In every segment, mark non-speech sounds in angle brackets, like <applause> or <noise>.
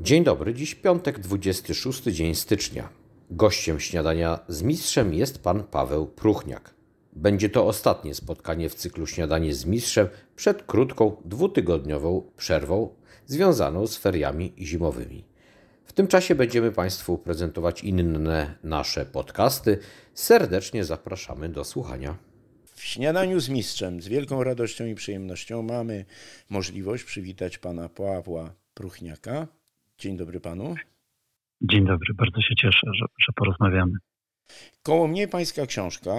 Dzień dobry, dziś piątek, 26 dzień stycznia. Gościem śniadania z mistrzem jest pan Paweł Pruchniak. Będzie to ostatnie spotkanie w cyklu Śniadanie z mistrzem przed krótką, dwutygodniową przerwą związaną z feriami zimowymi. W tym czasie będziemy Państwu prezentować inne nasze podcasty. Serdecznie zapraszamy do słuchania. W śniadaniu z mistrzem z wielką radością i przyjemnością mamy możliwość przywitać pana Pawła Pruchniaka. Dzień dobry panu. Dzień dobry, bardzo się cieszę, że, że porozmawiamy. Koło mnie pańska książka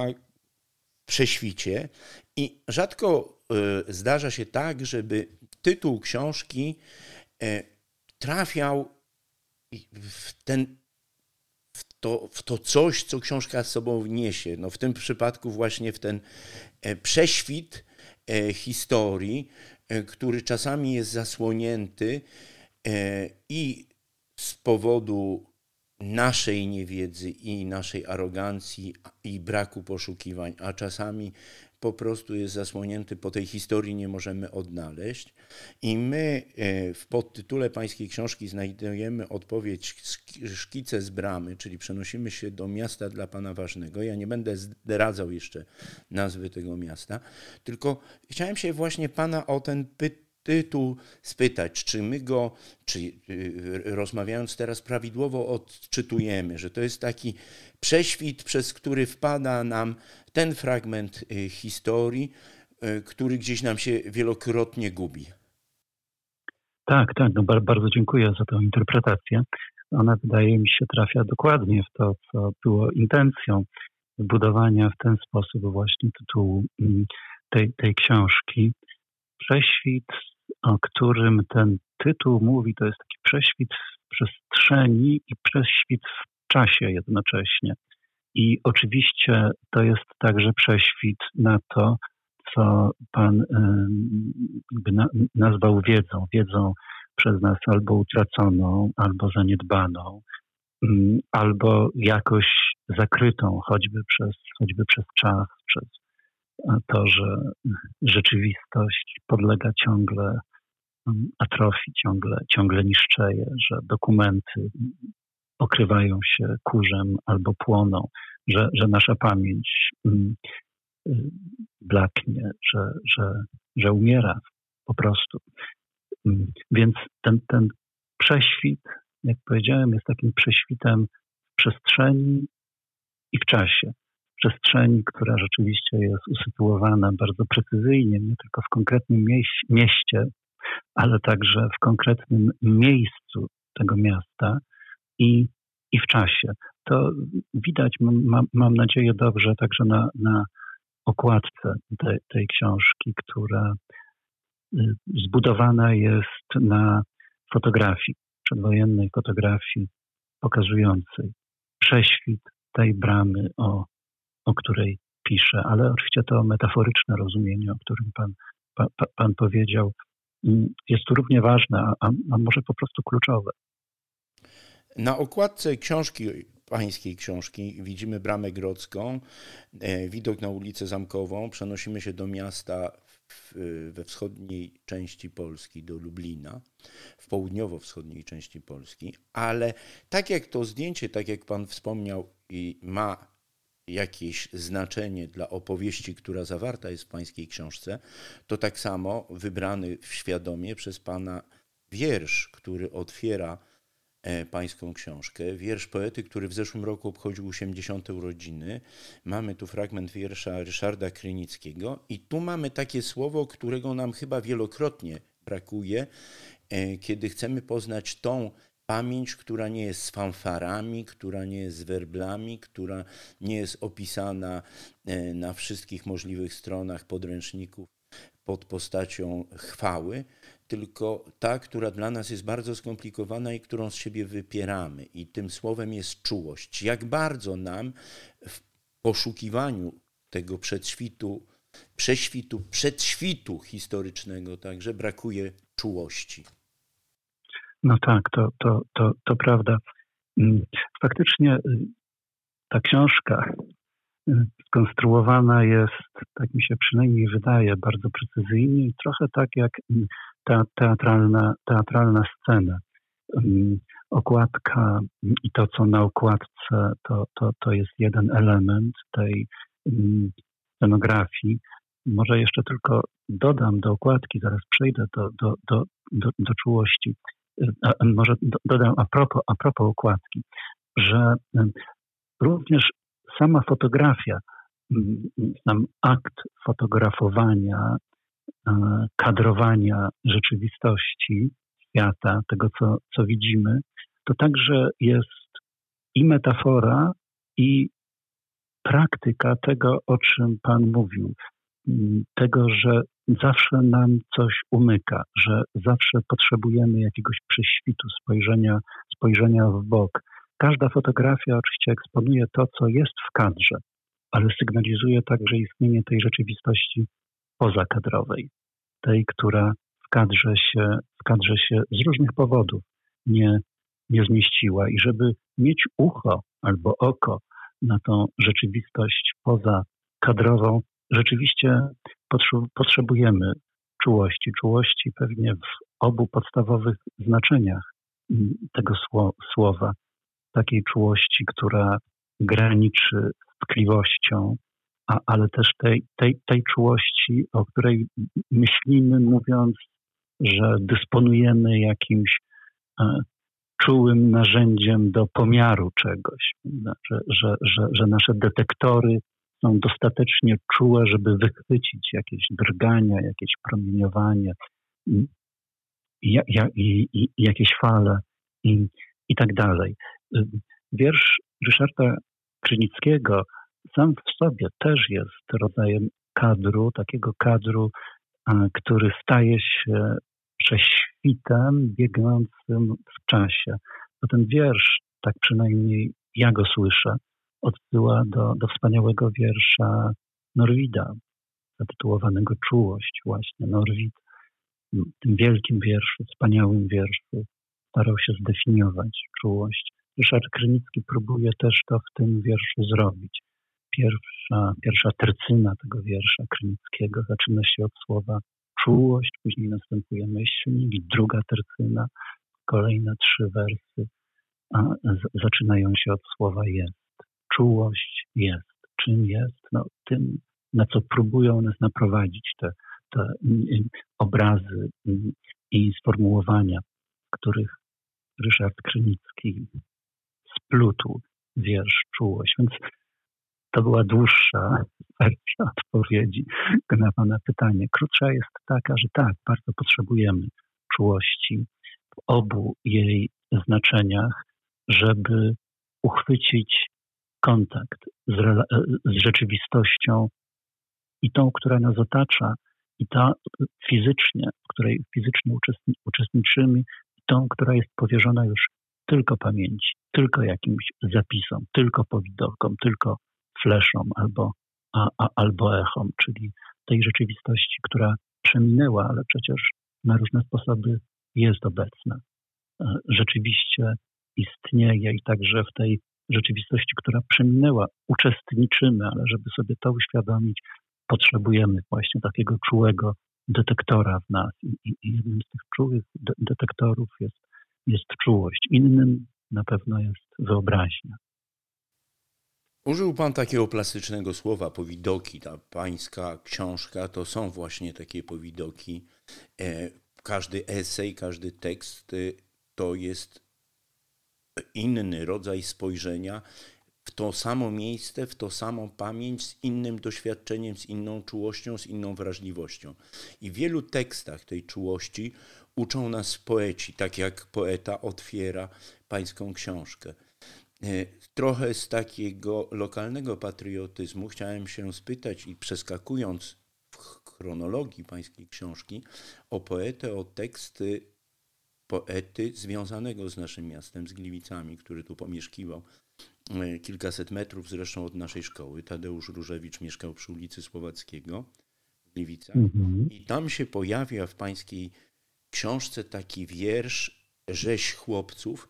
Prześwicie i rzadko y, zdarza się tak, żeby tytuł książki y, trafiał w ten w to, w to coś, co książka z sobą niesie. No w tym przypadku właśnie w ten e, prześwit e, historii, e, który czasami jest zasłonięty i z powodu naszej niewiedzy i naszej arogancji i braku poszukiwań, a czasami po prostu jest zasłonięty, po tej historii nie możemy odnaleźć. I my e, w podtytule pańskiej książki znajdujemy odpowiedź szkice z bramy, czyli przenosimy się do miasta dla Pana Ważnego. Ja nie będę zdradzał jeszcze nazwy tego miasta, tylko chciałem się właśnie Pana o ten pytanie tytuł spytać, czy my go, czy y, rozmawiając teraz prawidłowo odczytujemy, że to jest taki prześwit, przez który wpada nam ten fragment y, historii, y, który gdzieś nam się wielokrotnie gubi. Tak, tak, no bardzo dziękuję za tę interpretację. Ona wydaje mi się trafia dokładnie w to, co było intencją zbudowania w ten sposób właśnie tytułu mm, tej, tej książki. Prześwit o którym ten tytuł mówi, to jest taki prześwit w przestrzeni i prześwit w czasie jednocześnie. I oczywiście to jest także prześwit na to, co Pan nazwał wiedzą. Wiedzą przez nas albo utraconą, albo zaniedbaną, albo jakoś zakrytą, choćby przez, choćby przez czas, przez to, że rzeczywistość podlega ciągle atrofii, ciągle, ciągle niszczeje, że dokumenty okrywają się kurzem albo płoną, że, że nasza pamięć mm, y, blaknie, że, że, że umiera po prostu. Mm, więc ten, ten prześwit, jak powiedziałem, jest takim prześwitem w przestrzeni i w czasie. Przestrzeni, która rzeczywiście jest usytuowana bardzo precyzyjnie, nie tylko w konkretnym mieście, ale także w konkretnym miejscu tego miasta i, i w czasie. To widać, mam, mam nadzieję, dobrze także na, na okładce tej, tej książki, która y, zbudowana jest na fotografii, przedwojennej fotografii pokazującej prześwit tej bramy, o, o której piszę, ale oczywiście to metaforyczne rozumienie, o którym pan, pa, pan powiedział, jest tu równie ważne, a, a może po prostu kluczowe. Na okładce książki, pańskiej książki, widzimy Bramę Grodzką, e, widok na ulicę Zamkową. Przenosimy się do miasta w, we wschodniej części Polski, do Lublina, w południowo-wschodniej części Polski. Ale tak jak to zdjęcie, tak jak pan wspomniał, ma jakieś znaczenie dla opowieści, która zawarta jest w pańskiej książce, to tak samo wybrany świadomie przez pana wiersz, który otwiera e, pańską książkę. Wiersz poety, który w zeszłym roku obchodził 80. urodziny. Mamy tu fragment wiersza Ryszarda Krynickiego i tu mamy takie słowo, którego nam chyba wielokrotnie brakuje, e, kiedy chcemy poznać tą pamięć, która nie jest z fanfarami, która nie jest z werblami, która nie jest opisana e, na wszystkich możliwych stronach podręczników pod postacią chwały, tylko ta, która dla nas jest bardzo skomplikowana i którą z siebie wypieramy. I tym słowem jest czułość. Jak bardzo nam w poszukiwaniu tego przedświtu, prześwitu, przedświtu historycznego także brakuje czułości. No tak, to, to, to, to prawda. Mm, faktycznie y, ta książka y, skonstruowana jest, tak mi się przynajmniej wydaje, bardzo precyzyjnie i trochę tak jak mm, ta, teatralna, teatralna scena. Okładka i to, co na okładce, to, to, to jest jeden element tej scenografii. Może jeszcze tylko dodam do okładki, zaraz przejdę do, do, do, do, do czułości może dodam a propos, a propos okładki, że również sama fotografia, sam akt fotografowania, e, kadrowania rzeczywistości, świata, tego co, co widzimy, to także jest i metafora, i praktyka tego, o czym Pan mówił. Tego, że zawsze nam coś umyka, że zawsze potrzebujemy jakiegoś prześwitu, spojrzenia, spojrzenia w bok. Każda fotografia oczywiście eksponuje to, co jest w kadrze, ale sygnalizuje także istnienie tej rzeczywistości pozakadrowej, tej, która w kadrze się, w kadrze się z różnych powodów nie, nie zmieściła. I żeby mieć ucho albo oko na tą rzeczywistość pozakadrową, rzeczywiście potrzebujemy czułości. Czułości pewnie w obu podstawowych znaczeniach mm, tego słowa. Takiej czułości, która graniczy z tkliwością, a, ale też tej, tej, tej czułości, o której myślimy, mówiąc, że dysponujemy jakimś e, czułym narzędziem do pomiaru czegoś, że, że, że, że nasze detektory są dostatecznie czułe, żeby wychwycić jakieś drgania, jakieś promieniowanie, i, i, i, jakieś fale i, i tak dalej. Wiersz Ryszarda Krzynickiego sam w sobie też jest rodzajem kadru, takiego kadru, który staje się prześwitem biegnącym w czasie. Bo ten wiersz, tak przynajmniej ja go słyszę, odsyła do, do wspaniałego wiersza Norwida, zatytułowanego Czułość właśnie. Norwid w tym wielkim wierszu, wspaniałym wierszu starał się zdefiniować czułość. Ryszard Krynicki próbuje też to w tym wierszu zrobić. Pierwsza, pierwsza tercyna tego wiersza Krynickiego zaczyna się od słowa czułość, później następuje myślnik i druga tercyna, kolejne trzy wersy a zaczynają się od słowa jest czułość jest. Czym jest? No, tym, na co próbują nas naprowadzić te, te mm, obrazy mm, i sformułowania, których Ryszard Krynicki splutł wiersz Czułość. Więc to była dłuższa wersja odpowiedzi na Pana pytanie. Krótsza jest taka, że tak, bardzo potrzebujemy czułości w obu jej znaczeniach, żeby uchwycić kontakt z, z rzeczywistością i tą, która nas otacza, i ta fizycznie, w której fizycznie uczestniczymy, i tą, która jest powierzona już tylko pamięci, tylko jakimś zapisom, tylko powidokom, tylko fleszom albo, a, a, albo echom, czyli tej rzeczywistości, która przeminęła, ale przecież na różne sposoby jest obecna. E, rzeczywiście istnieje i także w tej rzeczywistości, która przeminęła, uczestniczymy, ale żeby sobie to uświadomić, potrzebujemy właśnie takiego czułego detektora w nas. I, i jednym z tych czułych de detektorów jest, jest czułość. Innym na pewno jest wyobraźnia. Użył Pan takiego plastycznego słowa, powidoki. Ta pańska książka to są właśnie takie powidoki. E, każdy esej, każdy tekst e, to jest inny rodzaj spojrzenia w to samo miejsce, w to samą pamięć, z innym doświadczeniem, z inną czułością, z inną wrażliwością. I w wielu tekstach tej czułości uczą nas poeci, tak jak poeta otwiera pańską książkę. E, trochę z takiego lokalnego patriotyzmu chciałem się spytać i przeskakując w chronologii pańskiej książki o poetę, o teksty poety związanego z naszym miastem, z Gliwicami, który tu pomieszkiwał e, kilkaset metrów zresztą od naszej szkoły. Tadeusz Różewicz mieszkał przy ulicy Słowackiego w Gliwicach. Mhm. I tam się pojawia w pańskiej książce taki wiersz Rzeź chłopców,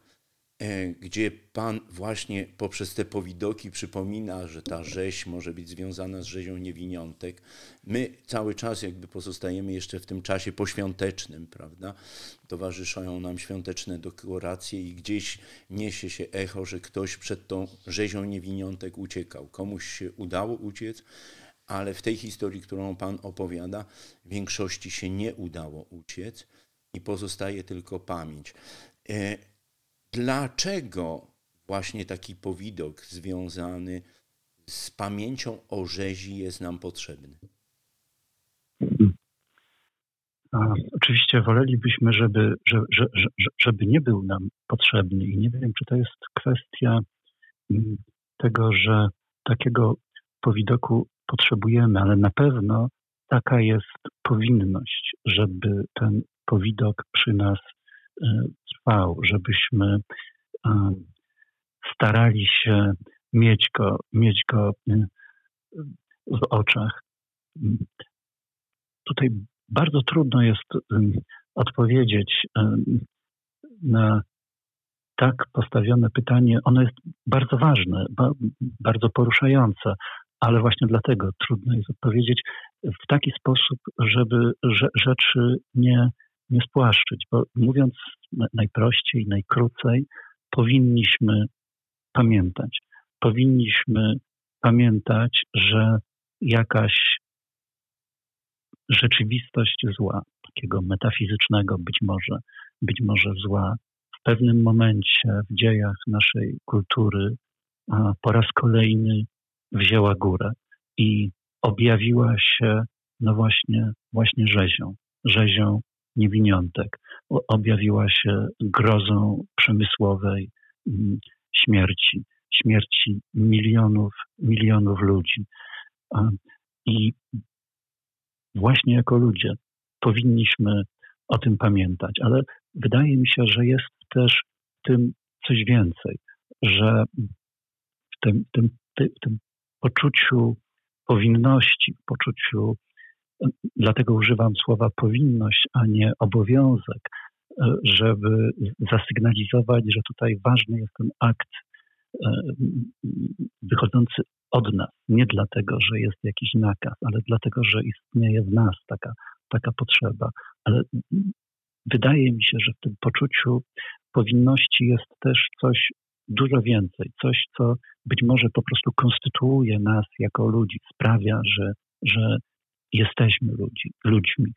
gdzie Pan właśnie poprzez te powidoki przypomina, że ta rzeź może być związana z rzezią niewiniątek. My cały czas jakby pozostajemy jeszcze w tym czasie poświątecznym, prawda? Towarzyszą nam świąteczne dekoracje i gdzieś niesie się echo, że ktoś przed tą rzezią niewiniątek uciekał. Komuś się udało uciec, ale w tej historii, którą Pan opowiada, większości się nie udało uciec i pozostaje tylko pamięć. Dlaczego właśnie taki powidok związany z pamięcią o rzezi jest nam potrzebny? A, oczywiście wolelibyśmy, żeby, żeby, nie był nam potrzebny i nie wiem, czy to jest kwestia mm, tego, że takiego powidoku potrzebujemy, ale na pewno taka jest powinność, żeby ten powidok przy nas trwał, żebyśmy starali się mieć go, mieć go e, w oczach. Tutaj bardzo trudno jest odpowiedzieć na tak postawione pytanie. Ono jest bardzo ważne, bardzo poruszające, ale właśnie dlatego trudno jest odpowiedzieć w taki sposób, żeby rzeczy nie nie spłaszczyć, bo mówiąc najprościej, najkrócej, powinniśmy pamiętać. Powinniśmy pamiętać, że jakaś rzeczywistość zła, takiego metafizycznego być może, być może zła, w pewnym momencie w dziejach naszej kultury po raz kolejny wzięła górę i objawiła się, no właśnie, właśnie rzezią, rzezią niewiniątek objawiła się grozą przemysłowej mm, śmierci, śmierci milionów, milionów ludzi. I właśnie jako ludzie powinniśmy o tym pamiętać, ale wydaje mi się, że jest też w tym coś więcej, że w tym, tym, tym poczuciu powinności, poczuciu Dlatego używam słowa powinność, a nie obowiązek, e, żeby zasygnalizować, że tutaj ważny jest ten akt e, wychodzący od nas. Nie dlatego, że jest jakiś nakaz, ale dlatego, że istnieje w nas taka, taka potrzeba. Ale wydaje mi się, że w tym poczuciu powinności jest też coś dużo więcej, coś, co być może po prostu konstytuuje nas jako ludzi, sprawia, że, że jesteśmy ludzi, ludźmi.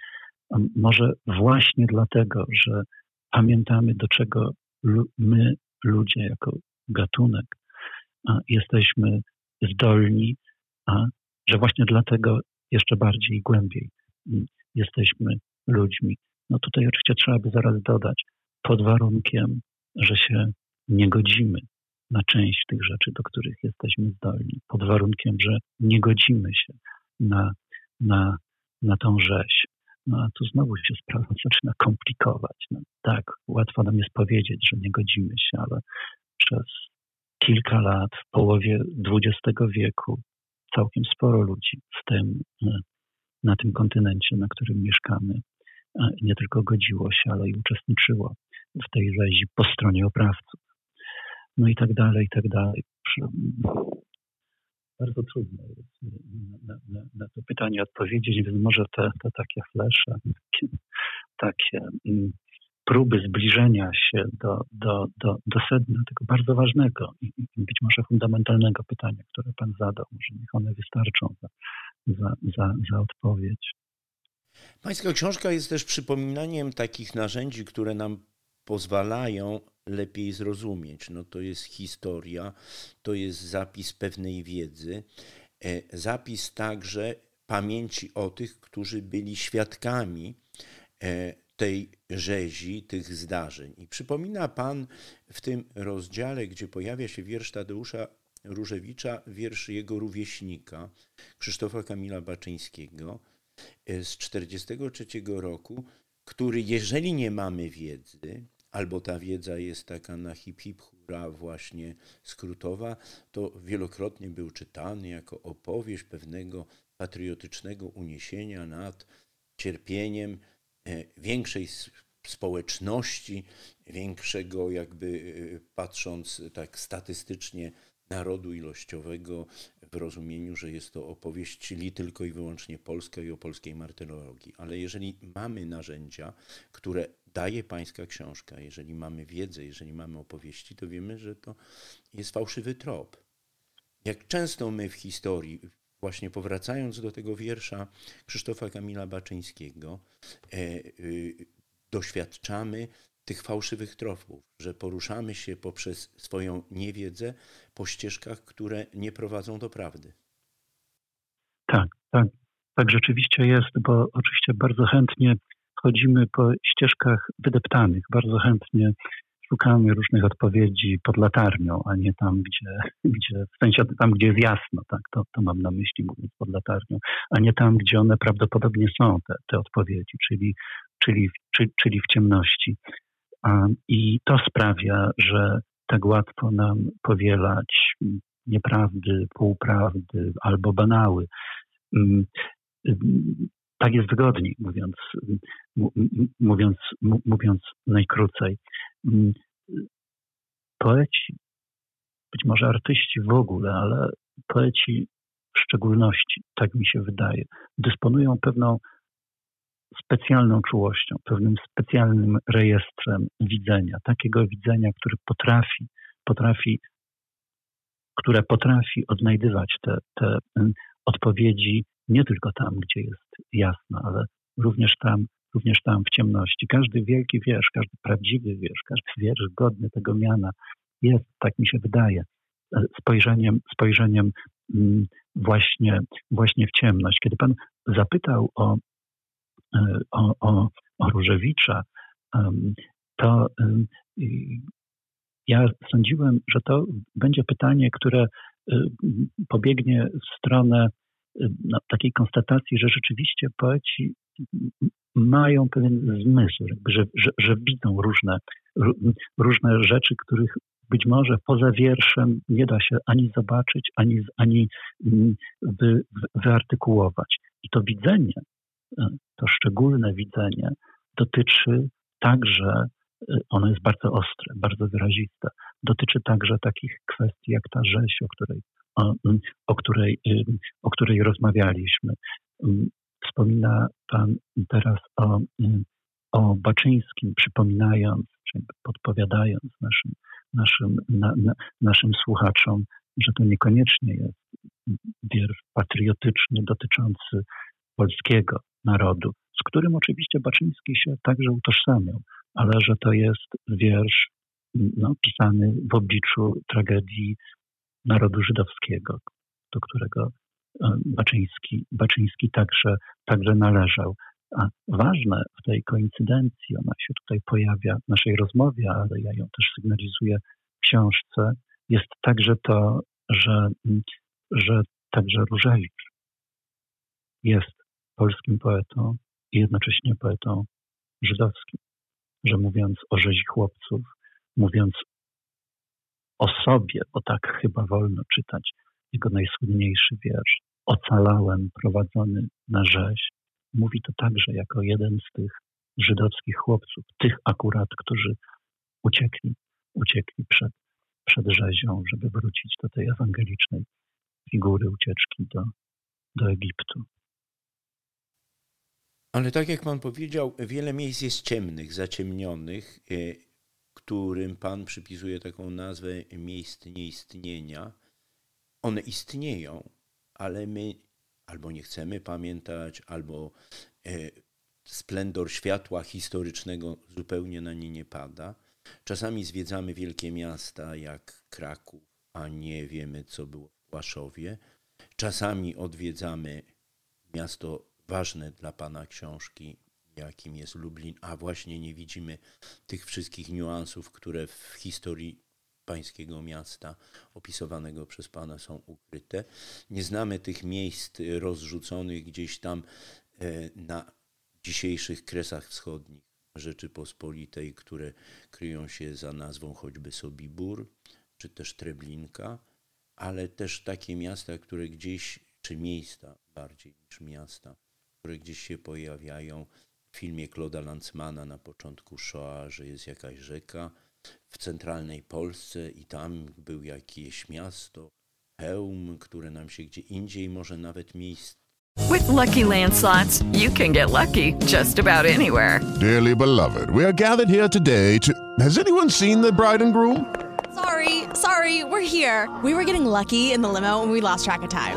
Może właśnie dlatego, że pamiętamy, do czego my, ludzie, jako gatunek, jesteśmy zdolni, a że właśnie dlatego jeszcze bardziej i głębiej jesteśmy ludźmi. No tutaj oczywiście trzeba by zaraz dodać, pod warunkiem, że się nie godzimy na część tych rzeczy, do których jesteśmy zdolni, pod warunkiem, że nie godzimy się na na, na tą rzeź. No a tu znowu się sprawa <laughs> zaczyna komplikować. No, tak, łatwo nam jest powiedzieć, że nie godzimy się, ale przez kilka lat, w połowie XX wieku, całkiem sporo ludzi w tym, e, na tym kontynencie, na którym mieszkamy, e, nie tylko godziło się, ale i uczestniczyło w tej rzezi po stronie oprawców. No i tak dalej, i tak dalej bardzo trudno jest na, na, na to pytanie odpowiedzieć, więc może te, te takie flesze, takie, mm, próby zbliżenia się do, do, do, do sedna tego bardzo ważnego i, być może fundamentalnego pytania, które Pan zadał, może niech one wystarczą za, za, za, za odpowiedź. Pańska książka jest też przypominaniem takich narzędzi, które nam pozwalają lepiej zrozumieć. No to jest historia, to jest zapis pewnej wiedzy, e, zapis także pamięci o tych, którzy byli świadkami e, tej rzezi, tych zdarzeń. I przypomina Pan w tym rozdziale, gdzie pojawia się wiersz Tadeusza Różewicza, wiersz jego rówieśnika, Krzysztofa Kamila Baczyńskiego, z 1943 roku, który jeżeli nie mamy wiedzy, albo ta wiedza jest taka na hip-hip hura właśnie skrótowa, to wielokrotnie był czytany jako opowieść pewnego patriotycznego uniesienia nad cierpieniem e, większej społeczności, większego jakby e, patrząc tak statystycznie narodu ilościowego w rozumieniu, że jest to opowieść, czyli tylko i wyłącznie polska i o polskiej martyrologii. Ale jeżeli mamy narzędzia, które daje pańska książka, jeżeli mamy wiedzę, jeżeli mamy opowieści, to wiemy, że to jest fałszywy trop. Jak często my w historii, właśnie powracając do tego wiersza Krzysztofa Kamila Baczyńskiego, e, y, doświadczamy tych fałszywych tropów, że poruszamy się poprzez swoją niewiedzę po ścieżkach, które nie prowadzą do prawdy. Tak, tak. Tak rzeczywiście jest, bo oczywiście bardzo chętnie chodzimy po ścieżkach wydeptanych, bardzo chętnie szukamy różnych odpowiedzi pod latarnią, a nie tam, gdzie, gdzie w sensie tam, gdzie jest jasno, tak, to, to mam na myśli mówiąc pod latarnią, a nie tam, gdzie one prawdopodobnie są, te, te odpowiedzi, czyli, czyli, czy, czyli w ciemności. I to sprawia, że tak łatwo nam powielać nieprawdy, półprawdy albo banały. Mm, tak jest wygodniej, mówiąc, mówiąc, mówiąc najkrócej. Mm, poeci, być może artyści w ogóle, ale poeci w szczególności, tak mi się wydaje, dysponują pewną specjalną czułością, pewnym specjalnym rejestrem widzenia, takiego widzenia, które potrafi, potrafi, które potrafi odnajdywać te, te mm, odpowiedzi nie tylko tam, gdzie jest jasno, ale również tam, również tam w ciemności. Każdy wielki wiersz, każdy prawdziwy wiersz, każdy wiersz godny tego miana jest, tak mi się wydaje, e, spojrzeniem, spojrzeniem mm, właśnie, właśnie w ciemność. Kiedy Pan zapytał o o, o, o Różewicza, to ja sądziłem, że to będzie pytanie, które e, pobiegnie w stronę e, no, takiej konstatacji, że rzeczywiście poeci mają pewien zmysł, że, że, że widzą różne, różne rzeczy, których być może poza wierszem nie da się ani zobaczyć, ani, ani wy, wyartykułować. I to widzenie to szczególne widzenie dotyczy także, y, ono jest bardzo ostre, bardzo wyraziste, dotyczy także takich kwestii jak ta rzeź, o której, o, o której, y, o której rozmawialiśmy. Wspomina Pan teraz o, o Baczyńskim, przypominając, czy podpowiadając naszym, naszym, na, na, naszym słuchaczom, że to niekoniecznie jest wiersz patriotyczny dotyczący polskiego narodu, z którym oczywiście Baczyński się także utożsamiał, ale że to jest wiersz no, pisany w obliczu tragedii narodu żydowskiego, do którego e, Baczyński, Baczyński także, także należał. A ważne w tej koincydencji, ona się tutaj pojawia w naszej rozmowie, ale ja ją też sygnalizuję w książce, jest także to, że, że także Różewicz jest polskim poetą i jednocześnie poetą żydowskim. Że mówiąc o rzezi chłopców, mówiąc o sobie, bo tak chyba wolno czytać jego najsłynniejszy wiersz, ocalałem prowadzony na rzeź, mówi to także jako jeden z tych żydowskich chłopców, tych akurat, którzy uciekli, uciekli przed, przed rzezią, żeby wrócić do tej ewangelicznej figury ucieczki do, do Egiptu. Ale tak jak Pan powiedział, wiele miejsc jest ciemnych, zaciemnionych, e, którym Pan przypisuje taką nazwę miejsc nieistnienia. One istnieją, ale my albo nie chcemy pamiętać, albo e, splendor światła historycznego zupełnie na nie nie pada. Czasami zwiedzamy wielkie miasta jak Kraków, a nie wiemy, co było w Płaszowie. Czasami odwiedzamy miasto ważne dla Pana książki, jakim jest Lublin, a właśnie nie widzimy tych wszystkich niuansów, które w historii pańskiego miasta opisowanego przez Pana są ukryte. Nie znamy tych miejsc rozrzuconych gdzieś tam na dzisiejszych kresach wschodnich Rzeczypospolitej, które kryją się za nazwą choćby Sobibór, czy też Treblinka, ale też takie miasta, które gdzieś, czy miejsca bardziej niż miasta, które gdzieś się pojawiają w filmie Claude'a Lanzmana na początku Shoah, że jest jakaś rzeka w centralnej Polsce i tam był jakieś miasto, hełm, które nam się gdzie indziej, może nawet miejsce With lucky landslots, you can get lucky just about anywhere. Dearly beloved, we are gathered here today to. Has anyone seen the bride and groom? Sorry, sorry, we're here. We were getting lucky in the limo and we lost track of time.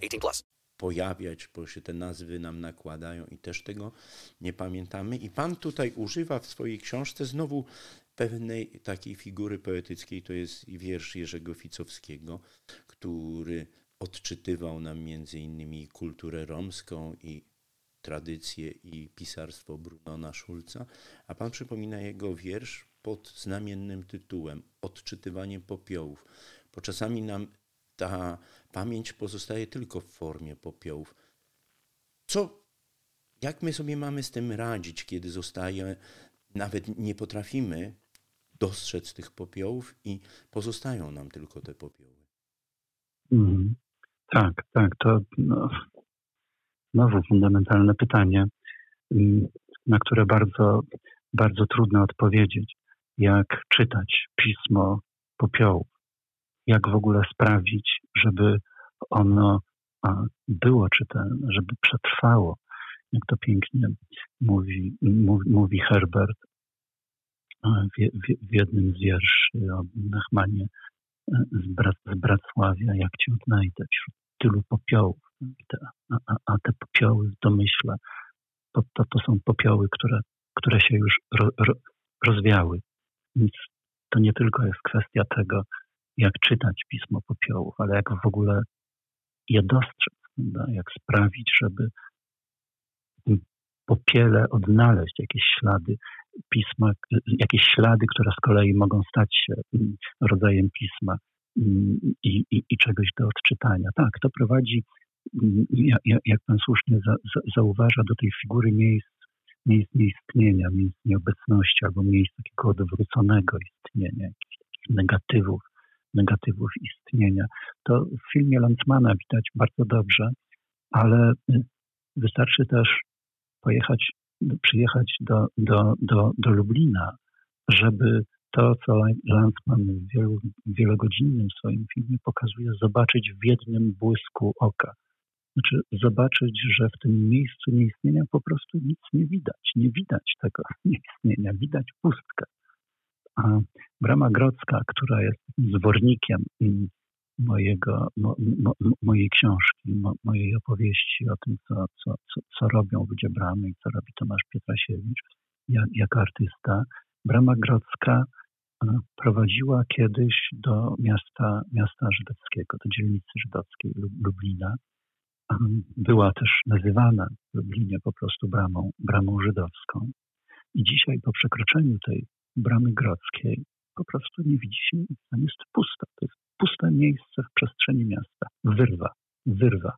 18 plus. Pojawiać, bo się te nazwy nam nakładają i też tego nie pamiętamy. I pan tutaj używa w swojej książce znowu pewnej takiej figury poetyckiej, to jest wiersz Jerzego Ficowskiego, który odczytywał nam między innymi kulturę romską i tradycje i pisarstwo Brunona Schulza, a pan przypomina jego wiersz pod znamiennym tytułem Odczytywanie popiołów, bo czasami nam ta pamięć pozostaje tylko w formie popiołów. Co, jak my sobie mamy z tym radzić, kiedy zostaje, nawet nie potrafimy dostrzec tych popiołów i pozostają nam tylko te popioły? Mm, tak, tak, to no, znowu fundamentalne pytanie, mm, na które bardzo, bardzo trudno odpowiedzieć. Jak czytać pismo popiołów? Jak w ogóle sprawić, żeby ono było czytelne, żeby przetrwało? Jak to pięknie mówi, mówi Herbert w, jednym z wierszy o Nachmanie z, Brat, z Bracławia, jak cię odnajdę wśród tylu popiołów a, te popioły w domyśle to, to, są popioły, które, które się już ro, ro, rozwiały. Więc to nie tylko jest kwestia tego, jak czytać pismo popiołów, ale jak w ogóle je dostrzec, prawda? jak sprawić, żeby popiele odnaleźć jakieś ślady pisma, jakieś ślady, które z kolei mogą stać się mm, rodzajem pisma mm, i, i, i czegoś do odczytania. Tak, to prowadzi jak pan słusznie za, za, zauważa, do tej figury miejsc, miejsc nieistnienia, miejsc nieobecności albo miejsc takiego odwróconego istnienia, jakichś negatywów, negatywów istnienia. To w filmie Lanzmana widać bardzo dobrze, ale wystarczy też pojechać, przyjechać do, do, do, do Lublina, żeby to, co Lanzmann w wielu, wielogodzinnym swoim filmie pokazuje, zobaczyć w jednym błysku oka. Znaczy zobaczyć, że w tym miejscu nieistnienia po prostu nic nie widać. Nie widać tego <laughs> nieistnienia, widać pustkę. Brama Grodzka, która jest zwornikiem mojego, mo, mo, mojej książki, mo, mojej opowieści o tym, co, co, co, co robią ludzie Bramy i co robi Tomasz Pietrasiewicz jak, jako artysta. Brama Grodzka prowadziła kiedyś do miasta, miasta żydowskiego, do dzielnicy żydowskiej Lublina była też nazywana w Lublinie po prostu bramą, bramą żydowską. I dzisiaj po przekroczeniu tej bramy grodzkiej po prostu nie widzi się nic. Tam jest pusto. To jest puste miejsce w przestrzeni miasta. Wyrwa, wyrwa.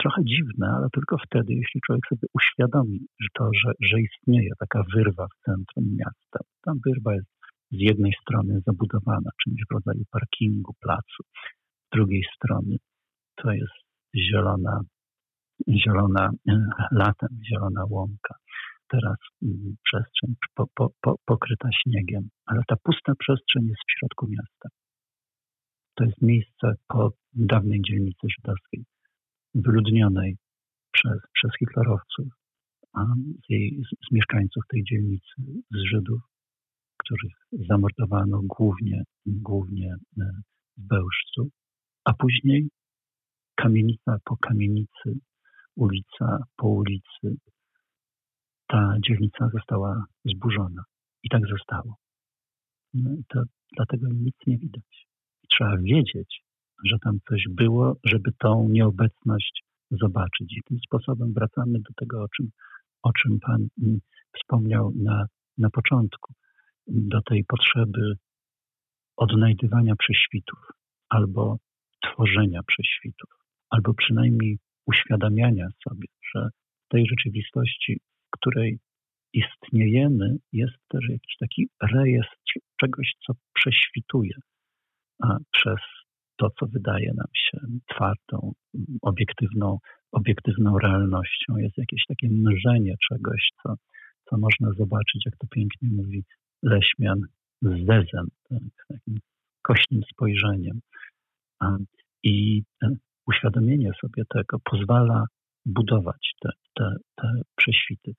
Trochę dziwne, ale tylko wtedy, jeśli człowiek sobie uświadomi, że to, że, że istnieje taka wyrwa w centrum miasta. Tam wyrwa jest z jednej strony zabudowana czymś w rodzaju parkingu, placu, z drugiej strony to jest zielona, zielona latem, zielona łąka. Teraz mm, przestrzeń po, po, po, pokryta śniegiem, ale ta pusta przestrzeń jest w środku miasta. To jest miejsce po dawnej dzielnicy żydowskiej. wyludnionej przez, przez hitlerowców, a z, jej, z mieszkańców tej dzielnicy, z Żydów, których zamordowano głównie, głównie e, w Bełżcu, a później kamienica po kamienicy, ulica po ulicy, ta dzielnica została zburzona. I tak zostało. No to dlatego nic nie widać. I trzeba wiedzieć, że tam coś było, żeby tą nieobecność zobaczyć. I tym sposobem wracamy do tego, o czym, o czym Pan wspomniał na, na początku, do tej potrzeby odnajdywania prześwitów albo tworzenia prześwitów, albo przynajmniej uświadamiania sobie, że w tej rzeczywistości, której istniejemy, jest też jakiś taki rejestr czegoś, co prześwituje przez to, co wydaje nam się twardą, obiektywną, obiektywną realnością. Jest jakieś takie mrzenie czegoś, co, co można zobaczyć, jak to pięknie mówi Leśmian, z zezem, tak, takim kośnym spojrzeniem. I uświadomienie sobie tego pozwala budować te, te, te prześwity,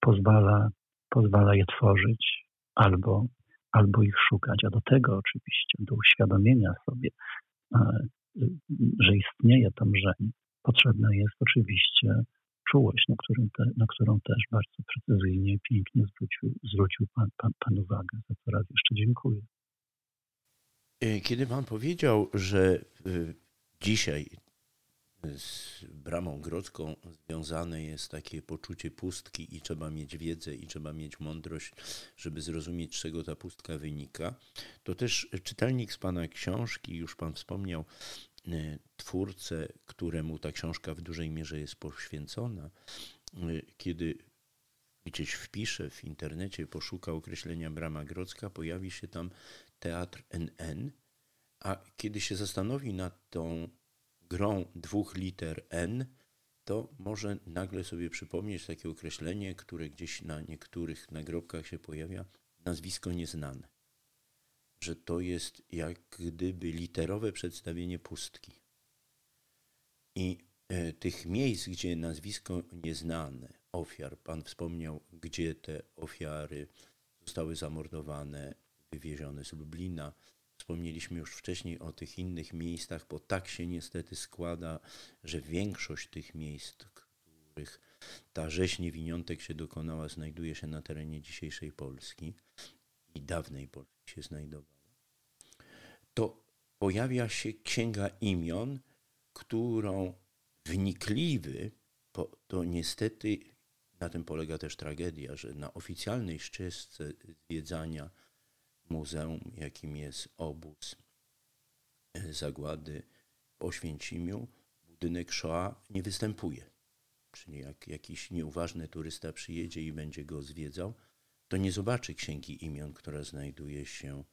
pozwala, pozwala je tworzyć albo, albo ich szukać. A do tego oczywiście, do uświadomienia sobie, że istnieje to mrzenie, potrzebna jest oczywiście czułość, na, którym te, na którą też bardzo precyzyjnie, pięknie zwrócił, zwrócił pan, pan, pan uwagę. Za to raz jeszcze dziękuję. E, kiedy pan powiedział, że y, dzisiaj z bramą grodzką związane jest takie poczucie pustki i trzeba mieć wiedzę i trzeba mieć mądrość, żeby zrozumieć, z czego ta pustka wynika, to też czytelnik z pana książki, już pan wspomniał, e, twórcę, któremu ta książka w dużej mierze jest poświęcona, e, kiedy gdzieś wpisze w internecie, poszuka określenia brama grodzka, pojawi się tam teatr NN, a kiedy się zastanowi nad tą grą dwóch liter N, to może nagle sobie przypomnieć takie określenie, które gdzieś na niektórych nagrobkach się pojawia, nazwisko nieznane. Że to jest jak gdyby literowe przedstawienie pustki. I e, tych miejsc, gdzie nazwisko nieznane, ofiar, Pan wspomniał, gdzie te ofiary zostały zamordowane, wywiezione z Lublina, Wspomnieliśmy już wcześniej o tych innych miejscach, bo tak się niestety składa, że większość tych miejsc, których ta rzeź niewiniątek się dokonała, znajduje się na terenie dzisiejszej Polski i dawnej Polski się znajdowała, to pojawia się księga imion, którą wnikliwy, to niestety na tym polega też tragedia, że na oficjalnej ścieżce zwiedzania muzeum, jakim jest obóz e, zagłady w Oświęcimiu, budynek Shoah nie występuje. Czyli jak jakiś nieuważny turysta przyjedzie i będzie go zwiedzał, to nie zobaczy księgi imion, która znajduje się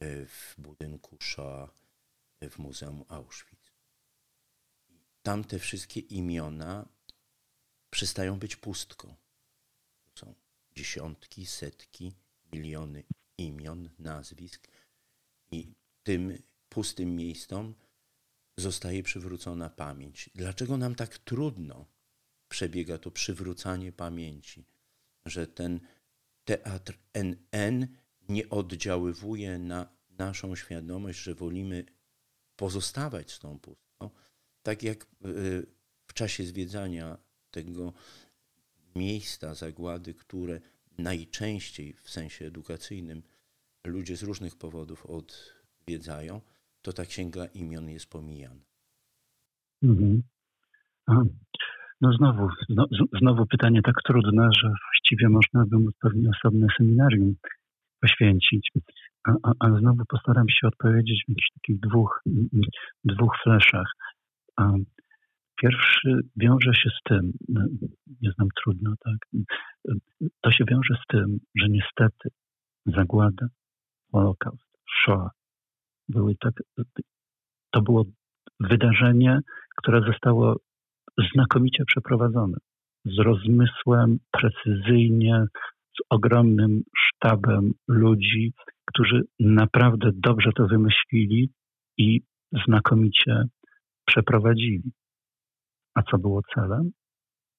e, w budynku Shoah w Muzeum Auschwitz. Tam te wszystkie imiona przestają być pustką. To są dziesiątki, setki, miliony imion, nazwisk i tym pustym miejscom zostaje przywrócona pamięć. Dlaczego nam tak trudno przebiega to przywrócanie pamięci, że ten teatr NN nie oddziaływuje na naszą świadomość, że wolimy pozostawać z tą pustką, tak jak y, w czasie zwiedzania tego miejsca zagłady, które najczęściej w sensie edukacyjnym ludzie z różnych powodów odwiedzają, to ta księga imion jest pomijana. Mhm. No znowu, znowu pytanie tak trudne, że właściwie można by mu pewnie osobne seminarium poświęcić. A, a, a, znowu postaram się odpowiedzieć w jakichś takich dwóch, dwóch fleszach. Pierwszy wiąże się z tym, no, nie znam trudno, tak? To się wiąże z tym, że niestety zagłada, Holokaust, Shoah były tak, to było wydarzenie, które zostało znakomicie przeprowadzone. Z rozmysłem, precyzyjnie, z ogromnym sztabem ludzi, którzy naprawdę dobrze to wymyślili i znakomicie przeprowadzili. A co było celem?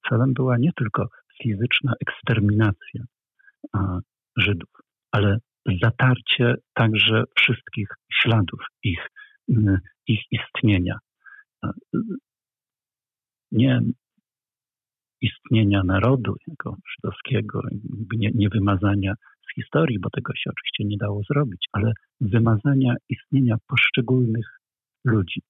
Celem była nie tylko fizyczna eksterminacja Żydów, ale zatarcie także wszystkich śladów ich, ich istnienia. Nie istnienia narodu jako żydowskiego, nie, nie wymazania z historii, bo tego się oczywiście nie dało zrobić, ale wymazania istnienia poszczególnych ludzi,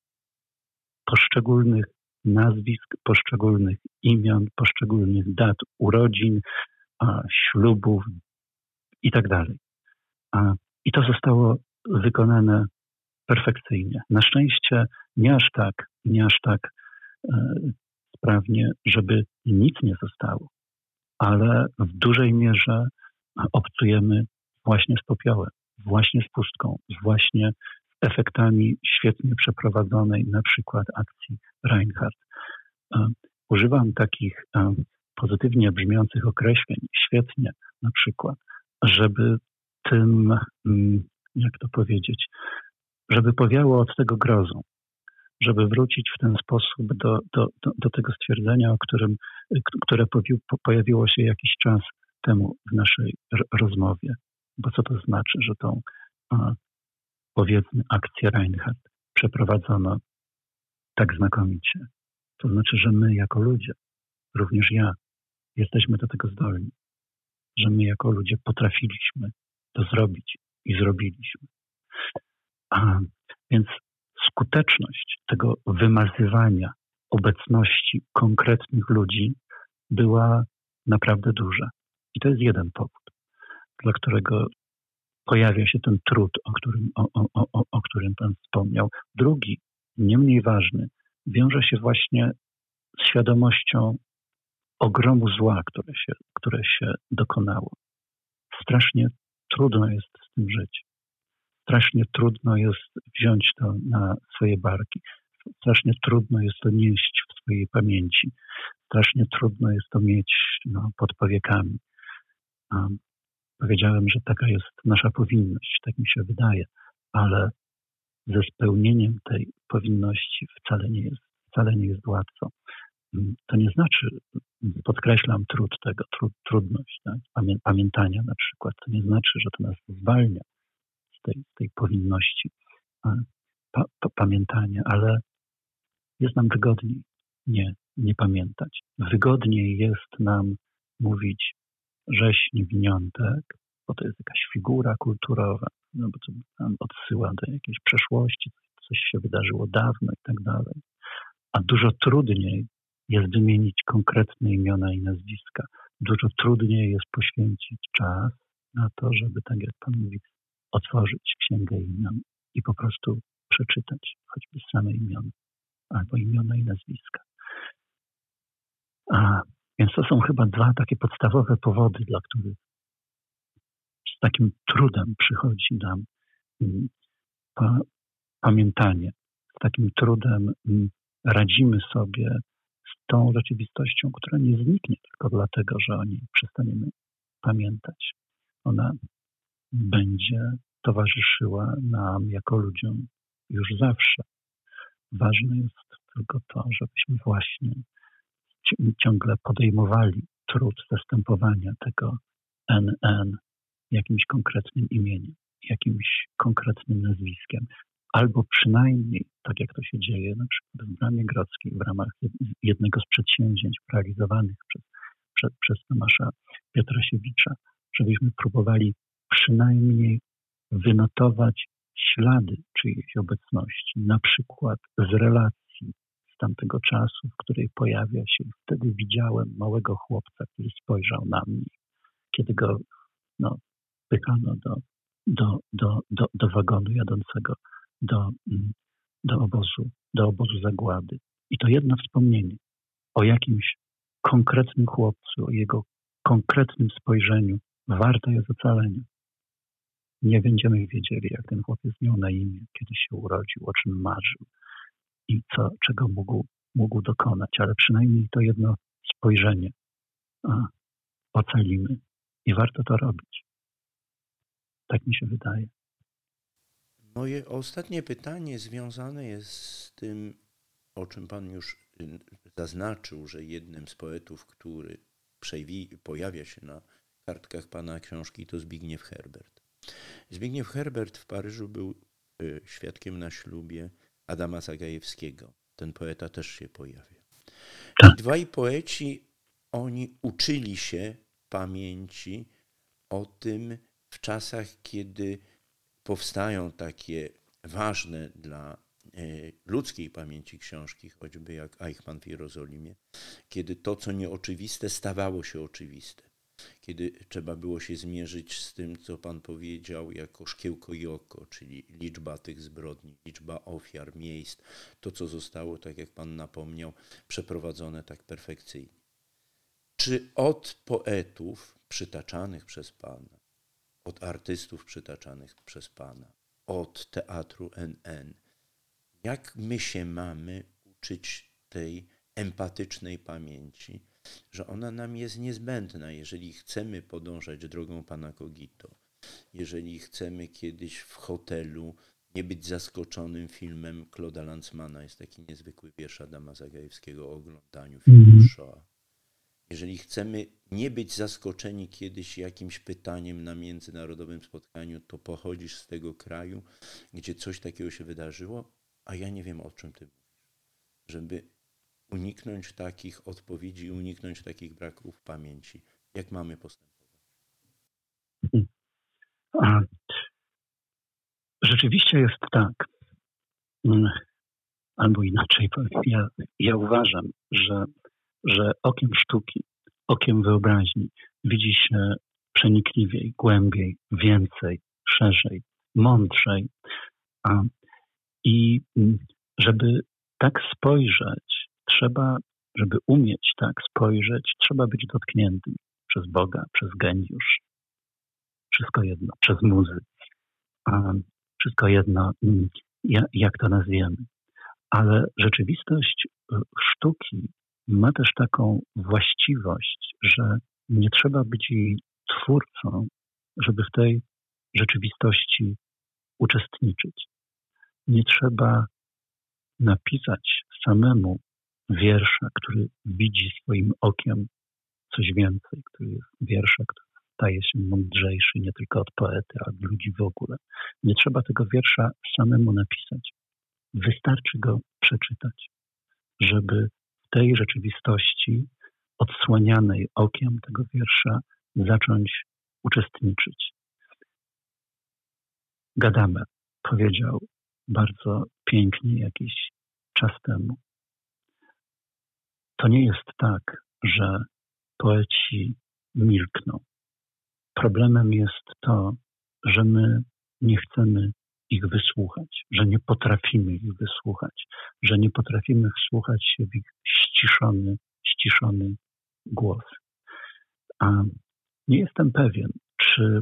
poszczególnych nazwisk, poszczególnych imion, poszczególnych dat urodzin, ślubów i tak dalej. I to zostało wykonane perfekcyjnie. Na szczęście nie aż tak, nie aż tak e, sprawnie, żeby nic nie zostało, ale w dużej mierze obcujemy właśnie z popiołem, właśnie z pustką, właśnie z efektami świetnie przeprowadzonej na przykład akcji Reinhardt. E, używam takich e, pozytywnie brzmiących określeń, świetnie na przykład, żeby tym, mm, jak to powiedzieć, żeby powiało od tego grozą, żeby wrócić w ten sposób do, do, do, do tego stwierdzenia, o którym, które pojawiło się jakiś czas temu w naszej rozmowie. Bo co to znaczy, że tą, powiedzmy, akcję Reinhardt przeprowadzono tak znakomicie? To znaczy, że my jako ludzie, również ja, jesteśmy do tego zdolni. Że my jako ludzie potrafiliśmy to zrobić i zrobiliśmy. A, więc skuteczność tego wymazywania obecności konkretnych ludzi była naprawdę duża. I to jest jeden powód, dla którego pojawia się ten trud, o którym, o, o, o, o którym Pan wspomniał. Drugi, nie mniej ważny, wiąże się właśnie z świadomością ogromu zła, które się, które się dokonało. Strasznie trudno jest z tym żyć. Strasznie trudno jest wziąć to na swoje barki. Strasznie trudno jest to nieść w swojej pamięci. Strasznie trudno jest to mieć no, pod powiekami. Um, powiedziałem, że taka jest nasza powinność, tak mi się wydaje, ale ze spełnieniem tej powinności wcale nie jest, wcale nie jest łatwo. To nie znaczy, podkreślam trud tego, trud, trudność tak? pamiętania na przykład, to nie znaczy, że to nas zwalnia z tej, tej powinności pa, pa, pamiętania, ale jest nam wygodniej nie, nie pamiętać. Wygodniej jest nam mówić rzeź niewiniątek, bo to jest jakaś figura kulturowa, no bo to nam odsyła do jakiejś przeszłości, coś się wydarzyło dawno i tak dalej. A dużo trudniej jest wymienić konkretne imiona i nazwiska. Dużo trudniej jest poświęcić czas na to, żeby, tak jak Pan mówi, otworzyć księgę imion i po prostu przeczytać choćby same imiona albo imiona i nazwiska. A, więc to są chyba dwa takie podstawowe powody, dla których z takim trudem przychodzi nam mm, pa, pamiętanie. Z takim trudem mm, radzimy sobie tą rzeczywistością, która nie zniknie tylko dlatego, że o niej przestaniemy pamiętać. Ona będzie towarzyszyła nam jako ludziom już zawsze. Ważne jest tylko to, żebyśmy właśnie ciągle podejmowali trud zastępowania tego NN jakimś konkretnym imieniem, jakimś konkretnym nazwiskiem, albo przynajmniej, tak jak to się dzieje na przykład w Bramie Grodzkiej, w ramach jednego z przedsięwzięć realizowanych przez, przez, przez Tomasza Piotrasiewicza, żebyśmy próbowali przynajmniej wynotować ślady czyjejś obecności, na przykład z relacji z tamtego czasu, w której pojawia się. Wtedy widziałem małego chłopca, który spojrzał na mnie, kiedy go no, pychano do, do, do, do, do wagonu jadącego do, mm, do, obozu, do obozu zagłady. I to jedno wspomnienie o jakimś konkretnym chłopcu, o jego konkretnym spojrzeniu warte jest ocalenia. Nie będziemy wiedzieli, jak ten chłopiec miał na imię, kiedy się urodził, o czym marzył i co, czego mógł, mógł dokonać, ale przynajmniej to jedno spojrzenie a, ocalimy i warto to robić. Tak mi się wydaje. Moje ostatnie pytanie związane jest z tym, o czym Pan już y, zaznaczył, że jednym z poetów, który pojawia się na kartkach pana książki, to Zbigniew Herbert. Zbigniew Herbert w Paryżu był y, świadkiem na ślubie Adama Zagajewskiego. Ten poeta też się pojawia. I dwaj poeci, oni uczyli się pamięci o tym w czasach, kiedy powstają takie ważne dla e, ludzkiej pamięci książki, choćby jak Eichmann w Jerozolimie, kiedy to, co nieoczywiste, stawało się oczywiste. Kiedy trzeba było się zmierzyć z tym, co Pan powiedział, jako szkiełko i oko, czyli liczba tych zbrodni, liczba ofiar, miejsc, to, co zostało, tak jak Pan napomniał, przeprowadzone tak perfekcyjnie. Czy od poetów przytaczanych przez Pana, od artystów przytaczanych przez Pana, od teatru NN. Jak my się mamy uczyć tej empatycznej pamięci, że ona nam jest niezbędna, jeżeli chcemy podążać drogą Pana Kogito, jeżeli chcemy kiedyś w hotelu nie być zaskoczonym filmem Claude'a Lanzmana, jest taki niezwykły wiersz Adama Zagajewskiego o oglądaniu filmu mm. Shoah jeżeli chcemy nie być zaskoczeni kiedyś jakimś pytaniem na międzynarodowym spotkaniu, to pochodzisz z tego kraju, gdzie coś takiego się wydarzyło, a ja nie wiem o czym ty mówisz. Żeby uniknąć takich odpowiedzi, uniknąć takich braków pamięci. Jak mamy postępować? Rzeczywiście jest tak. Mm, albo inaczej. Ja, ja uważam, że że okiem sztuki, okiem wyobraźni widzi się przenikliwiej, głębiej, więcej, szerzej, mądrzej. A, I mm, żeby tak spojrzeć, trzeba, żeby umieć tak spojrzeć, trzeba być dotkniętym przez Boga, przez geniusz. Wszystko jedno, przez muzy. A, wszystko jedno, mm, jak to nazwiemy. Ale rzeczywistość y, sztuki ma też taką właściwość, że nie trzeba być jej twórcą, żeby w tej rzeczywistości uczestniczyć. Nie trzeba napisać samemu wiersza, który widzi swoim okiem coś więcej, który jest wiersza, który staje się mądrzejszy nie tylko od poety, ale od ludzi w ogóle. Nie trzeba tego wiersza samemu napisać. Wystarczy go przeczytać, żeby tej rzeczywistości odsłanianej okiem tego wiersza zacząć uczestniczyć. Gadame powiedział bardzo pięknie jakiś czas temu. To nie jest tak, że poeci milkną. Problemem jest to, że my nie chcemy ich wysłuchać, że nie potrafimy ich wysłuchać, że nie potrafimy wsłuchać się w ich ściszony, ściszony głos. A nie jestem pewien, czy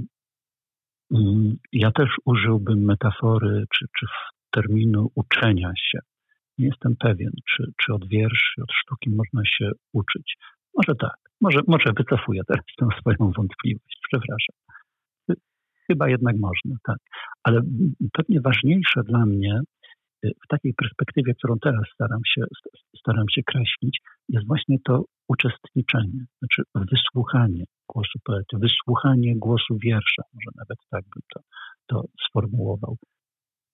mm, ja też użyłbym metafory, czy, czy terminu uczenia się. Nie jestem pewien, czy, czy od wierszy, od sztuki można się uczyć. Może tak, może, może wycofuję teraz tę swoją wątpliwość, przepraszam. Chyba jednak można, tak. Ale pewnie ważniejsze dla mnie y, w takiej perspektywie, którą teraz staram się, staram się kreślić, jest właśnie to uczestniczenie, znaczy wysłuchanie głosu poety, wysłuchanie głosu wiersza, może nawet tak bym to, to sformułował.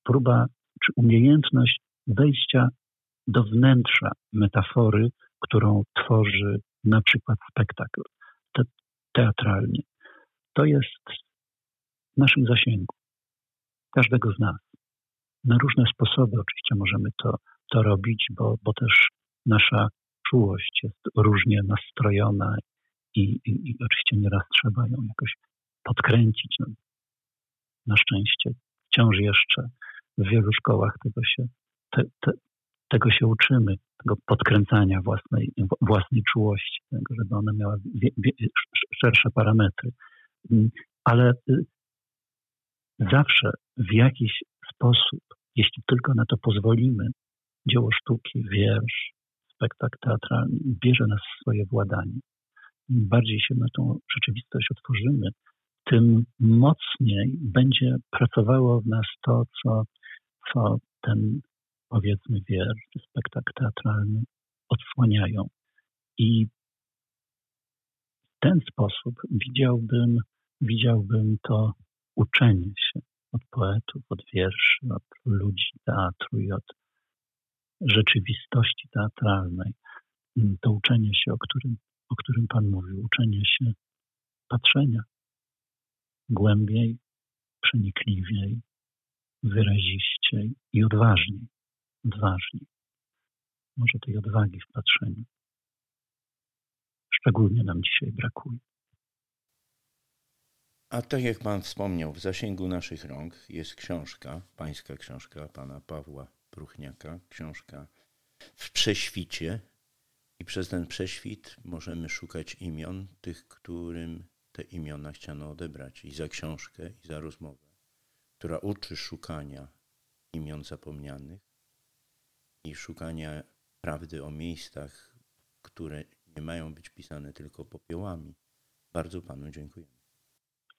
Próba czy umiejętność wejścia do wnętrza metafory, którą tworzy na przykład spektakl te, teatralnie. To jest w naszym zasięgu, każdego z nas. Na różne sposoby oczywiście możemy to, to robić, bo, bo też nasza czułość jest różnie nastrojona i, i, i oczywiście nieraz trzeba ją jakoś podkręcić. No, na szczęście wciąż jeszcze w wielu szkołach tego się, te, te, tego się uczymy, tego podkręcania własnej, własnej czułości, tego, żeby ona miała wie, wie, szersze parametry. Mm, ale y, zawsze w jakiś sposób, jeśli tylko na to pozwolimy, dzieło sztuki, wiersz, spektakl teatralny bierze nas w swoje władanie. Im bardziej się na tą rzeczywistość otworzymy, tym mocniej będzie pracowało w nas to, co, co ten powiedzmy wiersz, spektakl teatralny odsłaniają. I w ten sposób widziałbym, widziałbym to uczenie się od poetów, od wierszy, od ludzi teatru i od rzeczywistości teatralnej. To uczenie się, o którym, o którym Pan mówił, uczenie się patrzenia głębiej, przenikliwiej, wyraziściej i odważniej. Odważniej. Może tej odwagi w patrzeniu. Szczególnie nam dzisiaj brakuje. A tak jak Pan wspomniał, w zasięgu naszych rąk jest książka, pańska książka pana Pawła Pruchniaka, książka w prześwicie. I przez ten prześwit możemy szukać imion tych, którym te imiona chciano odebrać. I za książkę, i za rozmowę, która uczy szukania imion zapomnianych i szukania prawdy o miejscach, które nie mają być pisane tylko popiołami. Bardzo Panu dziękuję.